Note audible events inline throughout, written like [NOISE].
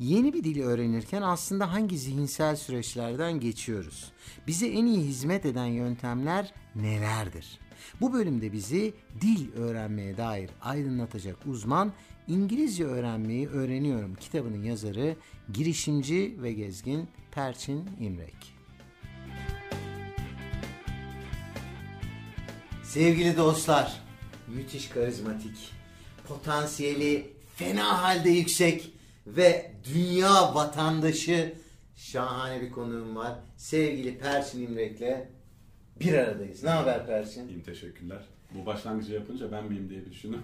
Yeni bir dili öğrenirken aslında hangi zihinsel süreçlerden geçiyoruz? Bize en iyi hizmet eden yöntemler nelerdir? Bu bölümde bizi dil öğrenmeye dair aydınlatacak uzman İngilizce öğrenmeyi öğreniyorum kitabının yazarı girişimci ve gezgin Perçin İmrek. Sevgili dostlar, müthiş karizmatik, potansiyeli fena halde yüksek ve dünya vatandaşı şahane bir konuğum var. Sevgili Perçin İmrek'le bir aradayız. Ne haber Perçin? İyiyim teşekkürler. Bu başlangıcı yapınca ben miyim diye düşündüm.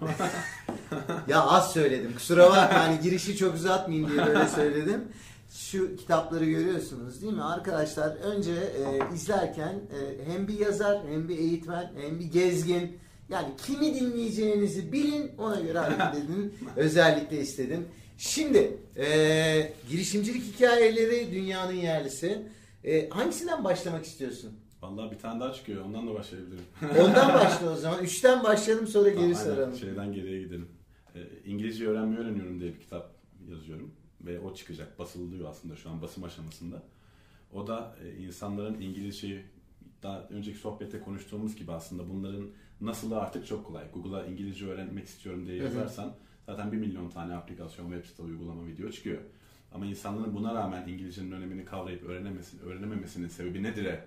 [LAUGHS] ya az söyledim. Kusura bakma hani girişi çok uzatmayayım diye böyle söyledim. Şu kitapları görüyorsunuz değil mi arkadaşlar? Önce e, izlerken e, hem bir yazar hem bir eğitmen hem bir gezgin yani kimi dinleyeceğinizi bilin ona göre hareket edin. [LAUGHS] Özellikle istedim. Şimdi e, girişimcilik hikayeleri dünyanın yerlisi. E, hangisinden başlamak istiyorsun? Vallahi bir tane daha çıkıyor. Ondan da başlayabilirim. [LAUGHS] Ondan başla o zaman. [LAUGHS] Üçten başlayalım sonra geri Tamam, aynen. saralım. Şeyden geriye gidelim. Ee, İngilizce öğrenmeyi öğreniyorum diye bir kitap yazıyorum. Ve o çıkacak. Basılıyor aslında şu an basım aşamasında. O da e, insanların İngilizceyi daha önceki sohbette konuştuğumuz gibi aslında bunların nasılı artık çok kolay. Google'a İngilizce öğrenmek istiyorum diye yazarsan zaten bir milyon tane aplikasyon, web site, uygulama, video çıkıyor. Ama insanların buna rağmen İngilizcenin önemini kavrayıp öğrenemesi, öğrenememesinin sebebi nedir'e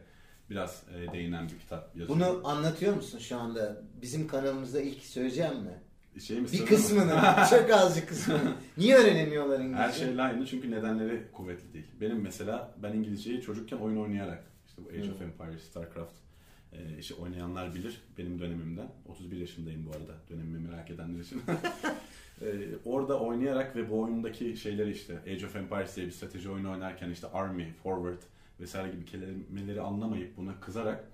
biraz e, değinen bir kitap yazıyorum. Bunu anlatıyor musun şu anda? Bizim kanalımızda ilk söyleyeceğim mi? şey mi Bir kısmını, [LAUGHS] çok azıcık kısmını. Niye öğrenemiyorlar İngilizce? Her şeyle aynı çünkü nedenleri kuvvetli değil. Benim mesela ben İngilizceyi çocukken oyun oynayarak işte bu Age of Empires, Starcraft e, işte oynayanlar bilir benim dönemimden. 31 yaşındayım bu arada dönemimi merak edenler için. [LAUGHS] E, orada oynayarak ve bu oyundaki şeyleri işte Age of Empires diye bir strateji oyunu oynarken işte Army, Forward vesaire gibi kelimeleri anlamayıp buna kızarak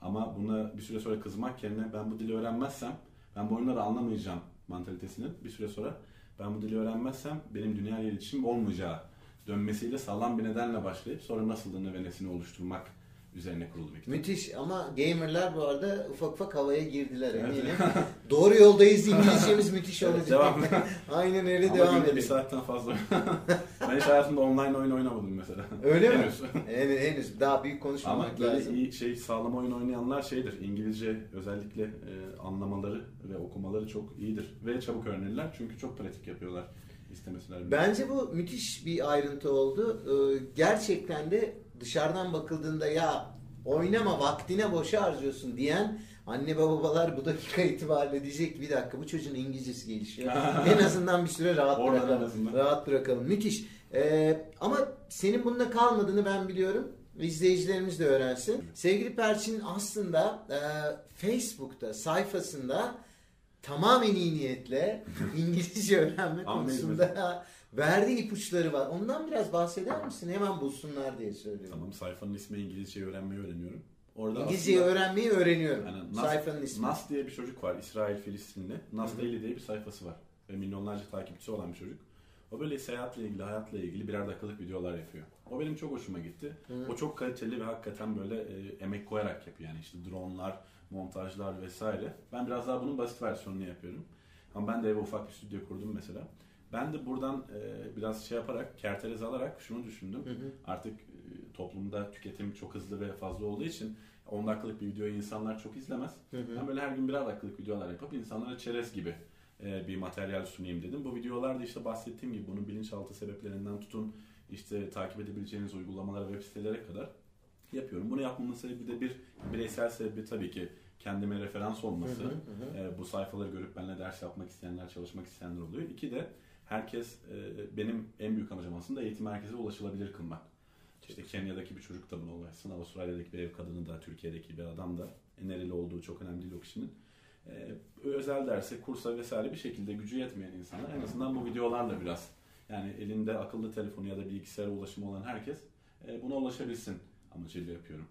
ama buna bir süre sonra kızmak yerine ben bu dili öğrenmezsem ben bu oyunları anlamayacağım mantalitesinin bir süre sonra ben bu dili öğrenmezsem benim dünya ile iletişim olmayacağı dönmesiyle sağlam bir nedenle başlayıp sonra nasıldığını ve nesini oluşturmak üzerine kurulu bir kitap. Müthiş ama gamerlar bu arada ufak ufak havaya girdiler Evet. eminim. [LAUGHS] Doğru yoldayız İngilizcemiz müthiş olacak. devam. [LAUGHS] Aynen öyle Ama devam günde bir edelim. saatten fazla. [LAUGHS] ben hiç hayatımda online oyun oynamadım mesela. Öyle mi? Henüz. Henüz daha büyük Ama konuşmamak böyle lazım. iyi şey sağlam oyun oynayanlar şeydir. İngilizce özellikle e, anlamaları ve okumaları çok iyidir. Ve çabuk öğrenirler çünkü çok pratik yapıyorlar istemeseler bile. Bence bu müthiş bir ayrıntı oldu. Ee, gerçekten de dışarıdan bakıldığında ya oynama vaktine boşa harcıyorsun diyen anne babalar bu dakika itibariyle diyecek bir dakika bu çocuğun İngilizcesi gelişiyor. [LAUGHS] en azından bir süre rahat Oradan bırakalım. Rahat bırakalım. Müthiş. Ee, ama senin bununla kalmadığını ben biliyorum. İzleyicilerimiz de öğrensin. Sevgili Perçin aslında e, Facebook'ta sayfasında tamamen iyi niyetle [LAUGHS] İngilizce öğrenme konusunda verdiği ipuçları var. Ondan biraz bahseder misin? Hemen bulsunlar diye söylüyorum. Tamam sayfanın ismi İngilizce öğrenmeyi öğreniyorum. Orada İngilizceyi aslında- öğrenmeyi öğreniyorum. Yani Nas- Sayfanın ismi. Nas diye bir çocuk var. İsrail Filistinli. Nas. Daily diye bir sayfası var. Ve milyonlarca takipçisi olan bir çocuk. O böyle seyahatle ilgili, hayatla ilgili birer dakikalık videolar yapıyor. O benim çok hoşuma gitti. Hı. O çok kaliteli ve hakikaten böyle e, emek koyarak yapıyor. Yani işte dronlar, montajlar vesaire. Ben biraz daha bunun basit versiyonunu yapıyorum. Ama ben de eve ufak bir stüdyo kurdum mesela. Ben de buradan e, biraz şey yaparak, kerterez alarak şunu düşündüm. Hı hı. Artık e, toplumda tüketim çok hızlı ve fazla olduğu için 10 dakikalık bir videoyu insanlar çok izlemez. Hı hı. Ben böyle her gün birer dakikalık videolar yapıp insanlara çerez gibi e, bir materyal sunayım dedim. Bu videolarda işte bahsettiğim gibi bunun bilinçaltı sebeplerinden tutun işte takip edebileceğiniz uygulamalara, web sitelere kadar yapıyorum. Bunu yapmamın sebebi de bir bireysel sebebi tabii ki kendime referans olması. Hı, hı hı. E, bu sayfaları görüp benimle ders yapmak isteyenler, çalışmak isteyenler oluyor. İki de herkes e, benim en büyük amacım aslında eğitim merkezine ulaşılabilir kılmak. İşte Kenya'daki bir çocuk da buna ulaşsın, Avustralya'daki bir ev kadını da, Türkiye'deki bir adam da e, nereli olduğu çok önemli değil o kişinin. E, özel derse, kursa vesaire bir şekilde gücü yetmeyen insanlar en azından bu videolarla biraz yani elinde akıllı telefonu ya da bilgisayara ulaşımı olan herkes e, buna ulaşabilsin amacıyla yapıyorum.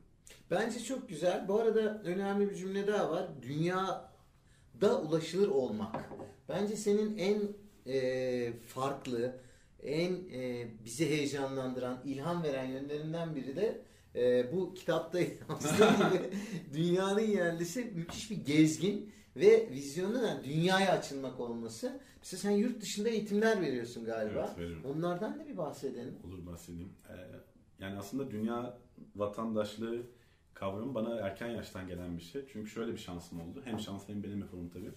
Bence çok güzel. Bu arada önemli bir cümle daha var. Dünyada ulaşılır olmak. Bence senin en e, farklı, en e, bizi heyecanlandıran, ilham veren yönlerinden biri de e, bu kitapta yansıdığı gibi [LAUGHS] dünyanın yerlisi müthiş bir gezgin ve vizyonun yani dünyaya açılmak olması. Mesela sen yurt dışında eğitimler veriyorsun galiba. Evet, veriyorum. Onlardan da bir bahsedelim. Olur bahsedeyim. Ee, yani aslında dünya vatandaşlığı kavramı bana erken yaştan gelen bir şey. Çünkü şöyle bir şansım oldu. Hem şans hem benim eforum tabii.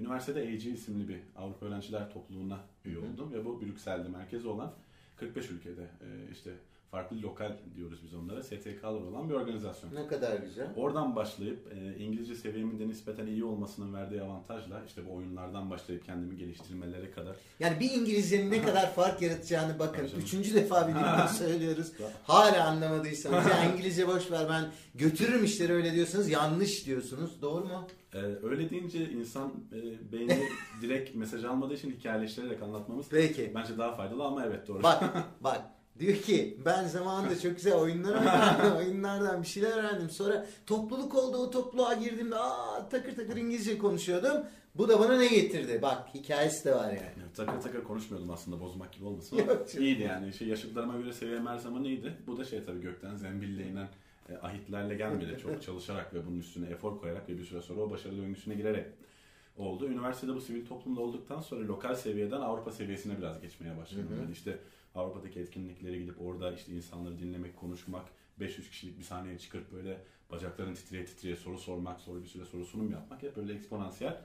Üniversitede AG isimli bir Avrupa Öğrenciler Topluluğu'na üye oldum ve bu Brüksel'de merkezi olan 45 ülkede e, işte farklı lokal diyoruz biz onlara STK'lar olan bir organizasyon. Ne kadar güzel. Oradan başlayıp e, İngilizce seviyemin de nispeten iyi olmasının verdiği avantajla işte bu oyunlardan başlayıp kendimi geliştirmelere kadar Yani bir İngilizcenin ne [LAUGHS] kadar fark yaratacağını bakın. Hocam. Üçüncü defa bir [LAUGHS] söylüyoruz. Hala anlamadıysanız ya İngilizce boş ver ben götürürüm işleri öyle diyorsanız yanlış diyorsunuz. Doğru mu? Ee, öyle deyince insan e, beyni [LAUGHS] direkt mesaj almadığı için hikayeleştirerek anlatmamız Peki. bence daha faydalı ama evet doğru. Bak [LAUGHS] bak diyor ki ben zamanında çok güzel oyunlar oynadım. [LAUGHS] oyunlardan bir şeyler öğrendim. Sonra topluluk oldu o topluluğa girdiğimde aa, takır takır İngilizce konuşuyordum. Bu da bana ne getirdi? Bak hikayesi de var yani. Yani takır takır konuşmuyordum aslında bozmak gibi olmasın Yok iyiydi yani. Şey, yaşıtlarıma göre seviyem her zaman iyiydi. Bu da şey tabii gökten zembille inen e, ahitlerle gelmedi. Çok [LAUGHS] çalışarak ve bunun üstüne efor koyarak ve bir süre sonra o başarı döngüsüne girerek oldu. Üniversitede bu sivil toplumda olduktan sonra lokal seviyeden Avrupa seviyesine biraz geçmeye başladım. Hı hı. Yani işte Avrupa'daki etkinliklere gidip orada işte insanları dinlemek, konuşmak, 500 kişilik bir sahneye çıkıp böyle bacakların titreye titreye soru sormak, sonra bir süre soru sunum yapmak hep böyle eksponansiyel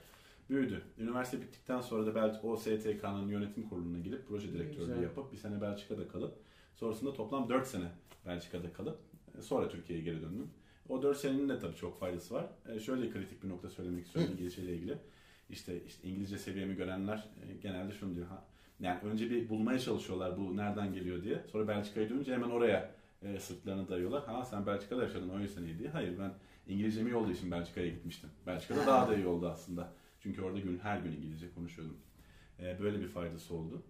büyüdü. Üniversite bittikten sonra da belki o STK'nın yönetim kuruluna girip proje direktörlüğü yapıp bir sene Belçika'da kalıp sonrasında toplam 4 sene Belçika'da kalıp sonra Türkiye'ye geri döndüm. O 4 senenin de tabii çok faydası var. E, Şöyle kritik bir nokta söylemek istiyorum İngilizce ile ilgili. İşte, işte İngilizce seviyemi görenler e, genelde şunu diyor. Ha, yani önce bir bulmaya çalışıyorlar bu nereden geliyor diye. Sonra Belçika'ya dönünce hemen oraya e, sırtlarını dayıyorlar. Ha sen Belçika'da yaşadın o yüzden iyi diye. Hayır ben İngilizcem iyi olduğu için Belçika'ya gitmiştim. Belçika'da daha da iyi oldu aslında. Çünkü orada gün her gün İngilizce konuşuyordum. E, böyle bir faydası oldu.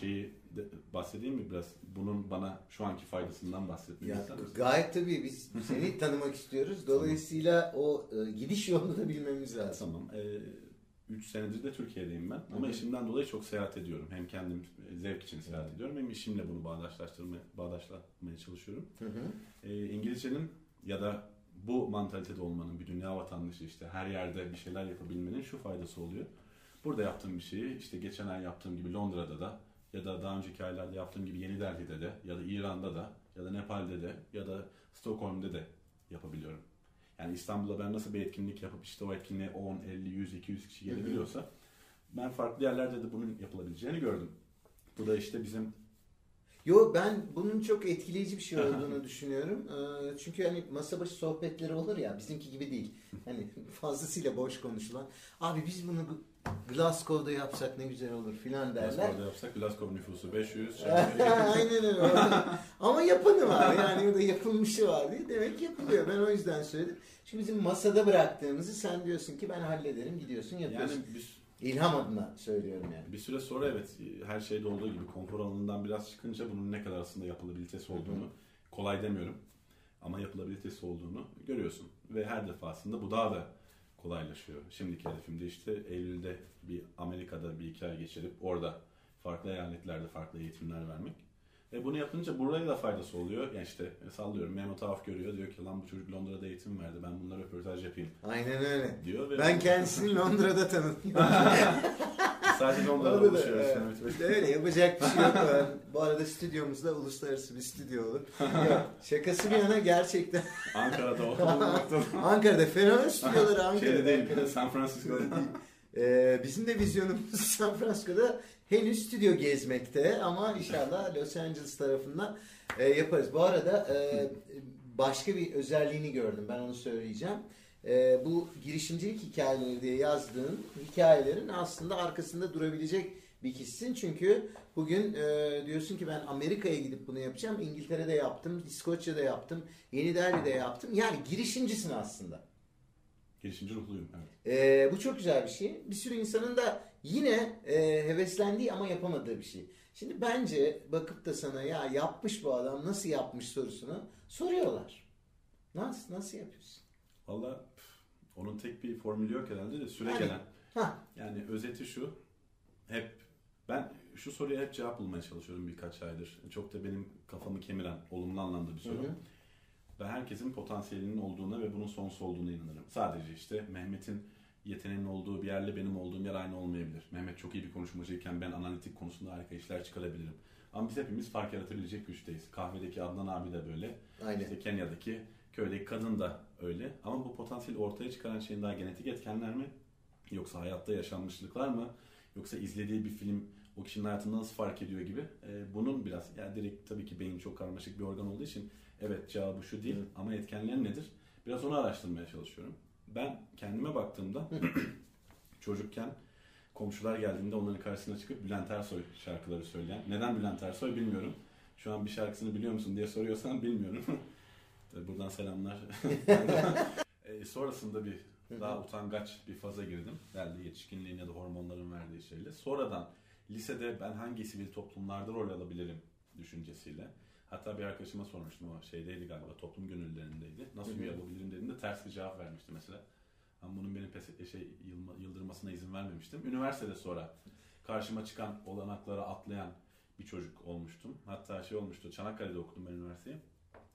Şeyi de, bahsedeyim mi biraz? Bunun bana şu anki faydasından bahsetmek Ya, ister misin? gayet tabii biz seni [LAUGHS] tanımak istiyoruz. Dolayısıyla o e, gidiş yolunu da bilmemiz lazım. Tamam. 3 senedir de Türkiye'deyim ben. Ama Hı hı. işimden dolayı çok seyahat ediyorum. Hem kendim e, zevk için seyahat ediyorum hem işimle bunu bağdaşlaştırmaya, bağdaşlatmaya çalışıyorum. Hı hı. E, İngilizcenin ya da bu mantalitede olmanın bir dünya vatandaşı işte her yerde bir şeyler yapabilmenin şu faydası oluyor. Burada yaptığım bir şeyi işte geçen ay yaptığım gibi Londra'da da ya da daha önceki aylarda yaptığım gibi Yeni Delhi'de de ya da İran'da da ya da Nepal'de de ya da Stockholm'de de yapabiliyorum. Yani İstanbul'da ben nasıl bir etkinlik yapıp işte o etkinliğe 10, 50, 100, 200 kişi gelebiliyorsa ben farklı yerlerde de bunun yapılabileceğini gördüm. Bu da işte bizim Yo ben bunun çok etkileyici bir şey olduğunu düşünüyorum. Ee, Çünkü hani masa başı sohbetleri olur ya bizimki gibi değil. Hani fazlasıyla boş konuşulan. Abi biz bunu Glasgow'da yapsak ne güzel olur filan derler. Glasgow'da yapsak Glasgow nüfusu 500. [LAUGHS] şey- Aynen öyle. Ama yapanı var. Yani orada yapılmışı var diye. Demek yapılıyor. Ben o yüzden söyledim. Şimdi bizim masada bıraktığımızı sen diyorsun ki ben hallederim. Gidiyorsun yapıyorsun. yani bir, İlham adına söylüyorum yani. bir süre sonra evet her şeyde olduğu gibi konfor alanından biraz çıkınca bunun ne kadar aslında yapılabilitesi olduğunu kolay demiyorum ama yapılabilitesi olduğunu görüyorsun. Ve her defasında bu daha da kolaylaşıyor. Şimdiki hedefim de işte Eylül'de bir Amerika'da bir iki ay geçirip orada farklı eyaletlerde farklı eğitimler vermek. Ve bunu yapınca buraya da faydası oluyor. Yani işte sallıyorum Mehmet Avf görüyor diyor ki lan bu çocuk Londra'da eğitim verdi ben bunlara röportaj yapayım Aynen öyle. diyor. Ve Ben kendisini Londra'da tanıdım. [LAUGHS] sadece Londra'da da, buluşuyoruz. evet. Mehmet Bey. Öyle yapacak bir şey yok. Ben- Bu arada stüdyomuzda uluslararası bir stüdyo olur. Yok, şakası bir yana gerçekten. Ankara'da [LAUGHS] olmakta Ankara'da fenomen stüdyoları Ankara'da. Şeyde değil. San Francisco'da. Ee, bizim de vizyonumuz [LAUGHS] San Francisco'da henüz stüdyo gezmekte ama inşallah Los Angeles tarafından e, yaparız. Bu arada e, başka bir özelliğini gördüm ben onu söyleyeceğim. E, bu girişimcilik hikayeleri diye yazdığın hikayelerin aslında arkasında durabilecek bir kişisin. Çünkü bugün e, diyorsun ki ben Amerika'ya gidip bunu yapacağım. İngiltere'de yaptım, İskoçya'da yaptım, Yeni Delhi'de yaptım. Yani girişimcisin aslında. Girişimci ruhluyum. Evet. Ee, bu çok güzel bir şey. Bir sürü insanın da yine e, heveslendiği ama yapamadığı bir şey. Şimdi bence bakıp da sana ya yapmış bu adam nasıl yapmış sorusunu soruyorlar. Nasıl nasıl yapıyorsun? Valla onun tek bir formülü yok herhalde de süre Yani- gelen. Ha Yani özeti şu. Hep ben şu soruya hep cevap bulmaya çalışıyorum birkaç aydır. Çok da benim kafamı kemiren, olumlu anlamda bir Hı soru. hı. Ben herkesin potansiyelinin olduğuna ve bunun sonsuz olduğuna inanırım. Sadece işte Mehmet'in yeteneğin olduğu bir yerle benim olduğum yer aynı olmayabilir. Mehmet çok iyi bir konuşmacıyken ben analitik konusunda harika işler çıkarabilirim. Ama biz hepimiz fark yaratabilecek güçteyiz. Kahvedeki Adnan abi de böyle. Aynen. İşte Kenya'daki köydeki kadın da öyle. Ama bu potansiyeli ortaya çıkaran şeyin daha genetik etkenler mi? Yoksa hayatta yaşanmışlıklar mı? Yoksa izlediği bir film o kişinin hayatında nasıl fark ediyor gibi. Ee, bunun biraz yani direkt tabii ki beyin çok karmaşık bir organ olduğu için evet cevabı şu değil Evet. ama etkenler nedir? Biraz onu araştırmaya çalışıyorum. Ben kendime baktığımda [CLEARS THROAT] çocukken komşular geldiğinde onların karşısına çıkıp Bülent Ersoy şarkıları söyleyen. Neden Bülent Ersoy bilmiyorum. Şu an bir şarkısını biliyor musun diye soruyorsan bilmiyorum. [LAUGHS] Buradan selamlar. [LAUGHS] e, sonrasında bir daha utangaç bir faza girdim. Herhalde yetişkinliğin ya hormonların verdiği şeyle. Sonradan lisede ben hangi sivil toplumlarda rol alabilirim düşüncesiyle. Hatta bir arkadaşıma sormuştum o şeydeydi galiba toplum gönüllerindeydi. Nasıl üye olabilirim dediğinde ters bir cevap vermişti mesela. Ama bunun benim pes şey yılma, yıldırmasına izin vermemiştim. Üniversitede sonra karşıma çıkan olanaklara atlayan bir çocuk olmuştum. Hatta şey olmuştu. Çanakkale'de okudum ben üniversiteyi.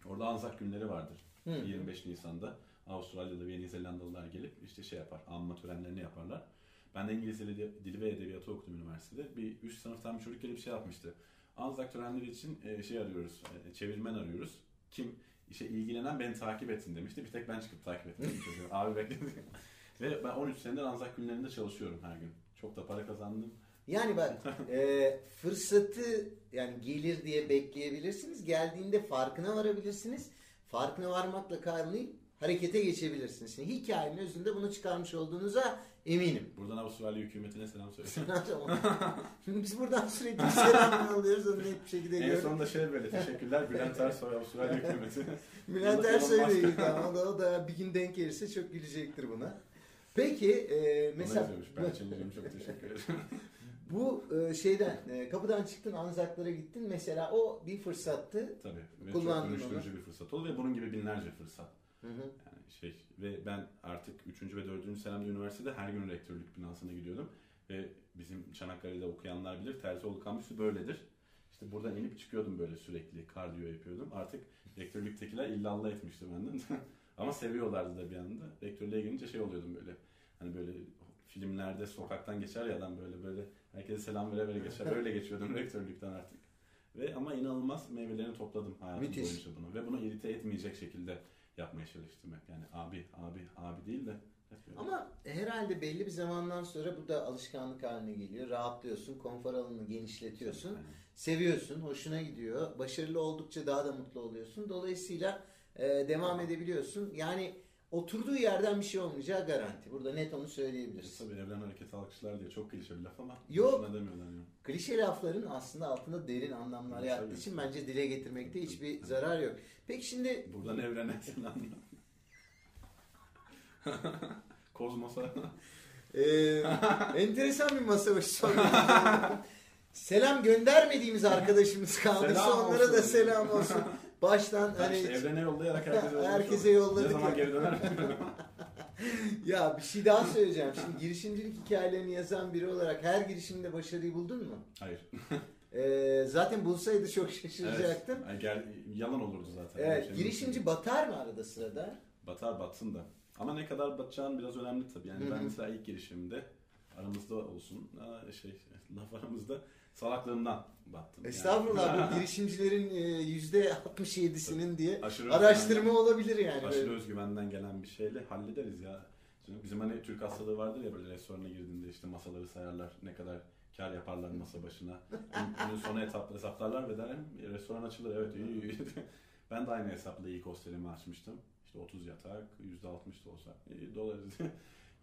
Orada Anzak günleri vardır. Hı. 25 Nisan'da Avustralya'da ve Yeni Zelandalılar gelip işte şey yapar, anma törenlerini yaparlar. Ben de İngiliz dili, dili ve edebiyatı okudum üniversitede. Bir üst sınıftan bir çocuk gelip şey yapmıştı. Anzak törenleri için e, şey arıyoruz, e, çevirmen arıyoruz. Kim işe ilgilenen beni takip etsin demişti. Bir tek ben çıkıp takip ettim. [LAUGHS] Abi bekledim. [LAUGHS] ve ben 13 senedir Anzak günlerinde çalışıyorum her gün. Çok da para kazandım. Yani bak [LAUGHS] e, fırsatı yani gelir diye bekleyebilirsiniz. Geldiğinde farkına varabilirsiniz. Farkına varmakla kalmayıp harekete geçebilirsiniz. Şimdi hikayenin özünde bunu çıkarmış olduğunuza eminim. Buradan Avustralya hükümetine selam [LAUGHS] söyle. Şimdi biz buradan sürekli selam alıyoruz onu net bir şekilde en görüyorum. sonunda şey böyle teşekkürler Bülent [LAUGHS] Ersoy Avustralya hükümeti. Bülent Ersoy ile ilgili ama o da, o da bir gün denk gelirse çok gülecektir buna. Peki e, Mesela, ben Çelicim çok teşekkür ederim. [LAUGHS] bu e, şeyden e, kapıdan çıktın Anzaklara gittin mesela o bir fırsattı. Tabii. Ve çok dönüştürücü bir fırsat oldu ve bunun gibi binlerce fırsat. Hı hı. Yani şey ve ben artık 3. ve 4. senemde üniversitede her gün rektörlük binasına gidiyordum. Ve bizim Çanakkale'de okuyanlar bilir Terzioğlu kampüsü böyledir. İşte buradan inip çıkıyordum böyle sürekli kardiyo yapıyordum. Artık rektörlüktekiler illallah etmişti benden. [LAUGHS] Ama seviyorlardı da bir anda. Rektörlüğe gelince şey oluyordum böyle. Hani böyle filmlerde sokaktan geçer ya adam böyle böyle herkese selam vere vere geçer. [LAUGHS] Öyle geçiyordum rektörlükten artık. Ve ama inanılmaz meyvelerini topladım hayatım Müthiş. boyunca bunu. Ve bunu irite etmeyecek şekilde yapmaya çalıştım hep. Yani abi, abi, abi değil de. Ama herhalde belli bir zamandan sonra bu da alışkanlık haline geliyor. Rahatlıyorsun, konfor alanını genişletiyorsun. Aynen. Seviyorsun, hoşuna gidiyor. Başarılı oldukça daha da mutlu oluyorsun. Dolayısıyla e, devam edebiliyorsun. Yani oturduğu yerden bir şey olmayacağı garanti. Burada net onu söyleyebiliriz. Tabii evren hareketi alkışlar diye çok klişe bir laf ama Yok. demiyorlar yani. Klişe lafların aslında altında derin anlamlar Tabii. yattığı için bence dile getirmekte hiçbir zarar yok. Peki şimdi Buradan evrene selamlar. [LAUGHS] Kozmos'a. e, enteresan bir masa başı. [LAUGHS] Selam göndermediğimiz arkadaşımız Selam onlara da selam olsun. Baştan hani işte evrene yollayarak herkese [LAUGHS] Herkese yollamış yolladık. Ne zaman geri döner. [LAUGHS] Ya bir şey daha söyleyeceğim. Şimdi girişimcilik hikayelerini yazan biri olarak her girişimde başarıyı buldun mu? Hayır. [LAUGHS] Ee, zaten bulsaydı çok şaşıracaktım. Evet. Gel, yalan olurdu zaten. Evet, Şey girişimci batar mı arada sırada? Batar batsın da. Ama ne kadar batacağın biraz önemli tabii. Yani Hı hı. ben mesela ilk girişimimde aramızda olsun şey [LAUGHS] laf aramızda salaklığımdan battım. Yani. Estağfurullah [LAUGHS] bu girişimcilerin e, yüzde 67'sinin diye Aşırı araştırma olabilir yani. Aşırı Böyle. özgüvenden gelen bir şeyle hallederiz ya. Şimdi bizim hani Türk hastalığı vardır ya böyle restorana girdiğinde işte masaları sayarlar. Ne kadar kar yaparlar masa başına. [LAUGHS] Gün- Günün sonu etap, hesaplarlar ve derim restoran açılır evet iyi iyi. ben de aynı hesapla ilk hostelimi açmıştım. İşte 30 yatak, %60 da olsa dolarız.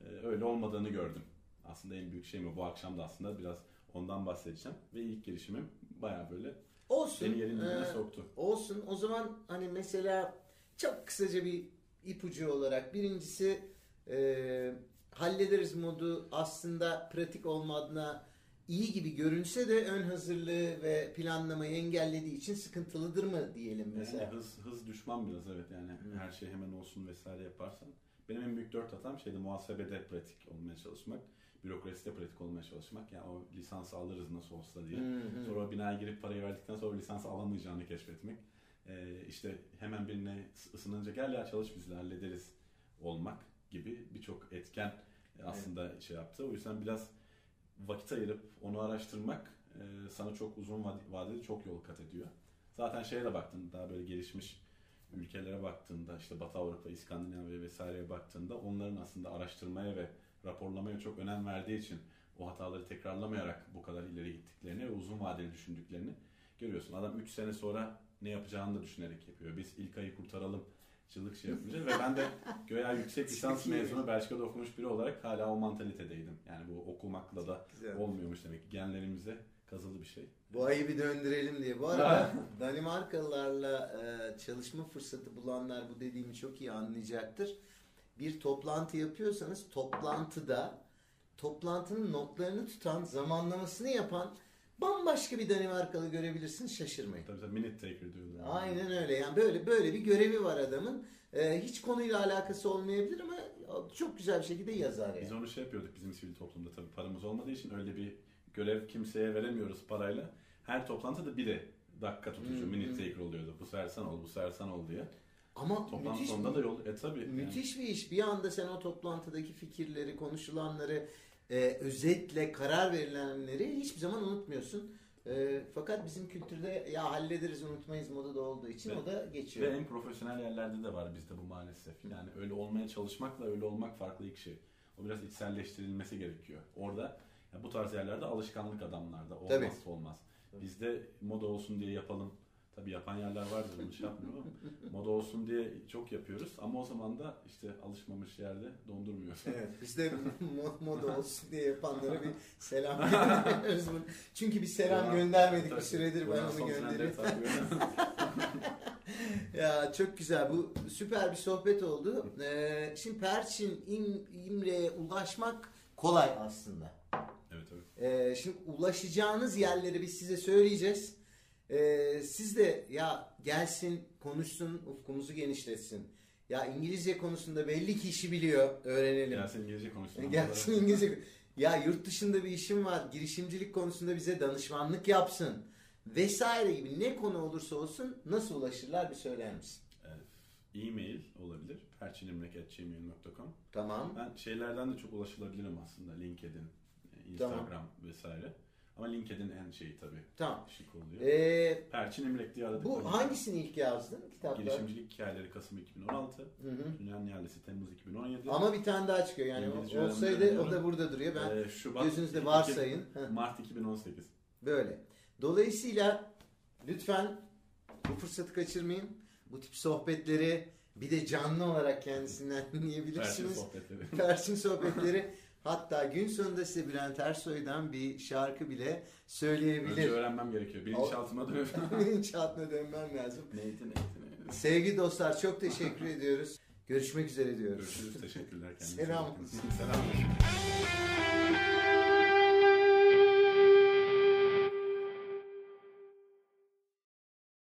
Ee, Öyle olmadığını gördüm. Aslında en büyük şey mi bu akşam da aslında biraz ondan bahsedeceğim. Ve ilk girişimim baya böyle Olsun. beni yerin dibine e, soktu. Olsun. O zaman hani mesela çok kısaca bir ipucu olarak birincisi e, hallederiz modu aslında pratik olmadığına iyi gibi görünse de ön hazırlığı ve planlamayı engellediği için sıkıntılıdır mı diyelim mesela. Yani hız, hız düşman biraz evet yani her şey hemen olsun vesaire yaparsan. Benim en büyük dört hatam şeydi muhasebede pratik olmaya çalışmak. Bürokraside pratik olmaya çalışmak. Yani o lisansı alırız nasıl olsa diye. Sonra o binaya girip parayı verdikten sonra lisansı alamayacağını keşfetmek. Ee, işte hemen birine ısınınca gel ya çalış bizle hallederiz olmak gibi birçok etken aslında şey yaptı. O yüzden biraz vakit ayırıp onu araştırmak e, sana çok uzun vadede çok yol kat ediyor. Zaten şeye de baktın daha böyle gelişmiş ülkelere baktığında işte Batı Avrupa, İskandinavya vesaireye baktığında onların aslında araştırmaya ve raporlamaya çok önem verdiği için o hataları tekrarlamayarak bu kadar ileri gittiklerini ve uzun vadeli düşündüklerini görüyorsun. Adam 3 sene sonra ne yapacağını da düşünerek yapıyor. Biz ilk ayı kurtaralım çıldık şey yapınca ve ben de göya yüksek lisans mezunu Belçika'da okumuş biri olarak hala o mantalitedeydim. Yani bu okumakla da Güzel. olmuyormuş demek ki genlerimize kazılı bir şey. Bu ayı bir döndürelim diye. Bu arada Danimarkalılarla e, çalışma fırsatı bulanlar bu dediğimi çok iyi anlayacaktır. Bir toplantı yapıyorsanız toplantıda toplantının notlarını tutan, zamanlamasını yapan bambaşka bir Danimarkalı görebilirsiniz şaşırmayın. Tabii tabii minute taker diyorlar. Aynen öyle. Yani böyle böyle bir görevi var adamın. Ee, hiç konuyla alakası olmayabilir ama çok güzel bir şekilde yazar yani. Biz onu şey yapıyorduk bizim sivil toplumda tabii paramız olmadığı için öyle bir görev kimseye veremiyoruz parayla. Her toplantıda biri dakika tutucu hmm, minute taker oluyordu. Bu sefer sen ol, bu sefer sen ol diye. Ama Toplantı müthiş sonunda da yol. E tabii. Müthiş yani. bir iş. Bir anda sen o toplantıdaki fikirleri, konuşulanları e, özetle karar verilenleri hiçbir zaman unutmuyorsun. E, fakat bizim kültürde ya hallederiz unutmayız modada olduğu için ve, o da geçiyor. Ve en profesyonel yerlerde de var bizde bu maalesef. Yani öyle olmaya çalışmakla öyle olmak farklı iki şey. O biraz içselleştirilmesi gerekiyor. Orada ya bu tarz yerlerde alışkanlık adamlarda olmazsa Tabii. olmaz. Bizde moda olsun diye yapalım Tabii yapan yerler vardır bunu şey yapmıyor ama moda olsun diye çok yapıyoruz ama o zaman da işte alışmamış yerde dondurmuyoruz. Evet biz de [LAUGHS] moda olsun diye yapanlara bir selam [LAUGHS] gönderiyoruz. Çünkü bir selam ya, göndermedik bir süredir ben onu gönderiyorum. [LAUGHS] ya çok güzel bu süper bir sohbet oldu. Ee, şimdi Perçin İm, İmre'ye ulaşmak kolay aslında. Evet evet. Ee, şimdi ulaşacağınız yerleri biz size söyleyeceğiz. Ee, siz de ya gelsin konuşsun ufkumuzu genişletsin. Ya İngilizce konusunda belli ki işi biliyor öğrenelim. Gelsin İngilizce konuşsun. [LAUGHS] Gelsin İngilizce. Ya yurt dışında bir işim var girişimcilik konusunda bize danışmanlık yapsın vesaire gibi ne konu olursa olsun nasıl ulaşırlar bir söyler misin? E-mail olabilir. perçinimlek.gmail.com Tamam. Ben şeylerden de çok ulaşılabilirim aslında. LinkedIn, Instagram tamam. vesaire. Ama LinkedIn en şeyi tabii. Tamam. Şık oluyor. Ee, Perçin İmlek diye aradık. Bu hangisini ilk yazdın kitapta? Girişimcilik Hikayeleri Kasım 2016. Hı hı. Dünyanın Yerlisi Temmuz 2017. Ama bir tane daha çıkıyor yani. İngilizce olsaydı o da burada duruyor. Ben ee, Şubat gözünüzde varsayın. Mart 2018. Böyle. Dolayısıyla lütfen bu fırsatı kaçırmayın. Bu tip sohbetleri bir de canlı olarak kendisinden [LAUGHS] dinleyebilirsiniz. Perçin sohbetleri. Perçin sohbetleri. [LAUGHS] Hatta gün sonunda size Bülent Ersoy'dan bir şarkı bile söyleyebilir. Önce öğrenmem gerekiyor. Bilinçaltıma dönmem. [LAUGHS] Bilinçaltına dönmem lazım. Neydi neydi neydi. Sevgili dostlar çok teşekkür [LAUGHS] ediyoruz. Görüşmek üzere diyoruz. Görüşürüz. Teşekkürler. Kendinize Selam. Selam.